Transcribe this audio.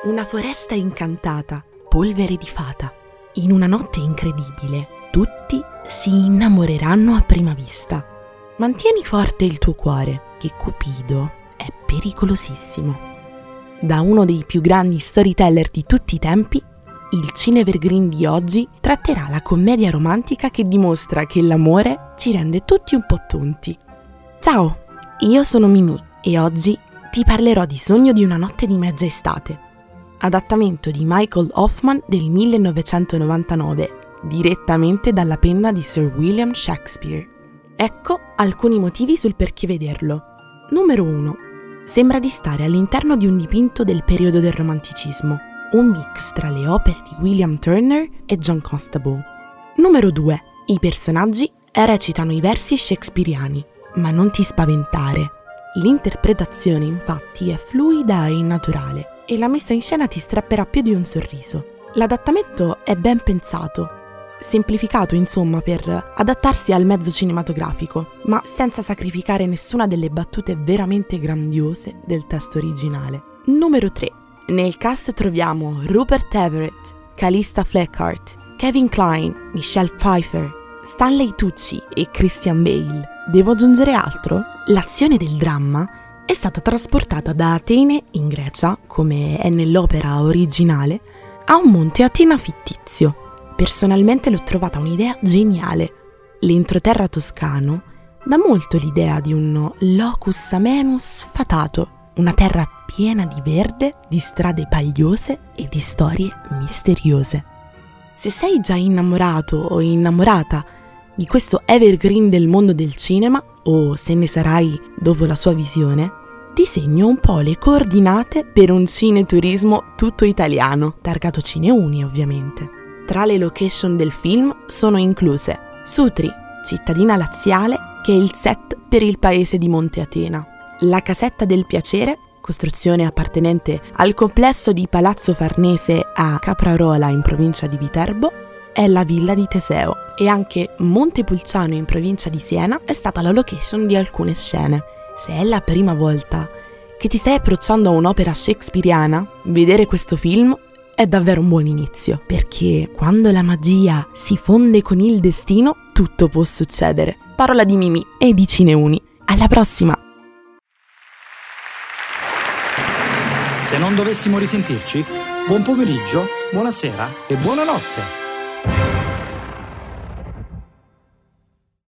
Una foresta incantata, polvere di fata. In una notte incredibile, tutti si innamoreranno a prima vista. Mantieni forte il tuo cuore, che Cupido è pericolosissimo. Da uno dei più grandi storyteller di tutti i tempi, il Cinevergreen di oggi tratterà la commedia romantica che dimostra che l'amore ci rende tutti un po' tonti. Ciao, io sono Mimi e oggi ti parlerò di Sogno di una notte di mezza estate, adattamento di Michael Hoffman del 1999, direttamente dalla penna di Sir William Shakespeare. Ecco alcuni motivi sul perché vederlo. Numero 1. Sembra di stare all'interno di un dipinto del periodo del romanticismo, un mix tra le opere di William Turner e John Constable. Numero 2. I personaggi recitano i versi shakespeariani, ma non ti spaventare. L'interpretazione infatti è fluida e naturale e la messa in scena ti strapperà più di un sorriso. L'adattamento è ben pensato, semplificato insomma per adattarsi al mezzo cinematografico, ma senza sacrificare nessuna delle battute veramente grandiose del testo originale. Numero 3. Nel cast troviamo Rupert Everett, Calista Flockhart, Kevin Klein, Michelle Pfeiffer, Stanley Tucci e Christian Bale. Devo aggiungere altro? L'azione del dramma è stata trasportata da Atene in Grecia, come è nell'opera originale, a un monte Atena fittizio. Personalmente l'ho trovata un'idea geniale. L'entroterra toscano dà molto l'idea di un locus amenus fatato, una terra piena di verde, di strade pagliose e di storie misteriose. Se sei già innamorato o innamorata di questo evergreen del mondo del cinema, o se ne sarai dopo la sua visione, ti segno un po' le coordinate per un cineturismo tutto italiano, targato Cineuni ovviamente. Tra le location del film sono incluse Sutri, cittadina laziale, che è il set per il paese di Monte Atena, la Casetta del Piacere, costruzione appartenente al complesso di Palazzo Farnese a Caprarola in provincia di Viterbo, è la villa di Teseo e anche Montepulciano in provincia di Siena è stata la location di alcune scene. Se è la prima volta che ti stai approcciando a un'opera shakespeariana, vedere questo film è davvero un buon inizio, perché quando la magia si fonde con il destino, tutto può succedere. Parola di Mimi e di Cineuni. Alla prossima! Se non dovessimo risentirci, buon pomeriggio, buonasera e buonanotte.